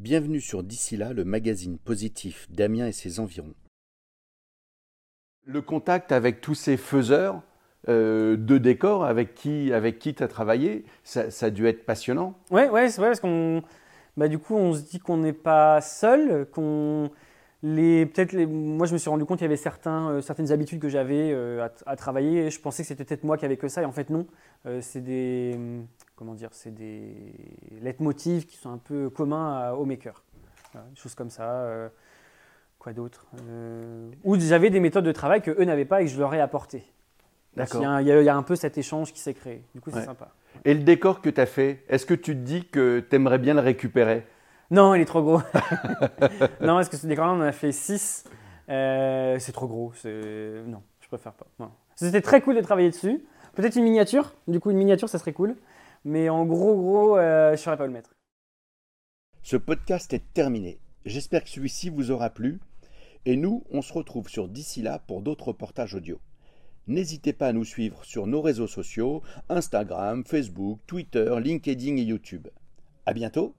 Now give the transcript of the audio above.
Bienvenue sur D'ici là, le magazine positif d'Amiens et ses environs. Le contact avec tous ces faiseurs euh, de décors avec qui avec qui tu as travaillé, ça, ça, a dû être passionnant. Ouais, ouais, c'est vrai parce qu'on bah, du coup, on se dit qu'on n'est pas seul, qu'on les peut-être les... moi je me suis rendu compte qu'il y avait certains, euh, certaines habitudes que j'avais euh, à, travailler. Je pensais que c'était peut-être moi qui avais que ça et en fait non. c'est des comment dire, c'est des leitmotivs qui sont un peu communs aux makers. des choses comme ça. quoi d'autre Ou j'avais des méthodes de travail que eux n'avaient pas et que je leur ai apportées. D'accord. Il, y, a un peu cet échange qui s'est créé. Du coup, c'est sympa. Et le décor que tu as fait, est-ce que tu te dis que tu aimerais bien le récupérer? Non, il est trop gros. non, parce que ce décor-là, on en a fait 6. Euh, c'est trop gros. Non, je préfère pas. C'était très cool de travailler dessus. Peut-être une miniature. Du coup, une miniature, ça serait cool. Mais en gros, gros, euh, je ne saurais pas le mettre. Ce podcast est terminé. J'espère que celui-ci vous aura plu. Et nous, on se retrouve sur d'ici là pour d'autres reportages audio. N'hésitez pas à nous suivre sur nos réseaux sociaux, Instagram, Facebook, Twitter, LinkedIn et YouTube. À bientôt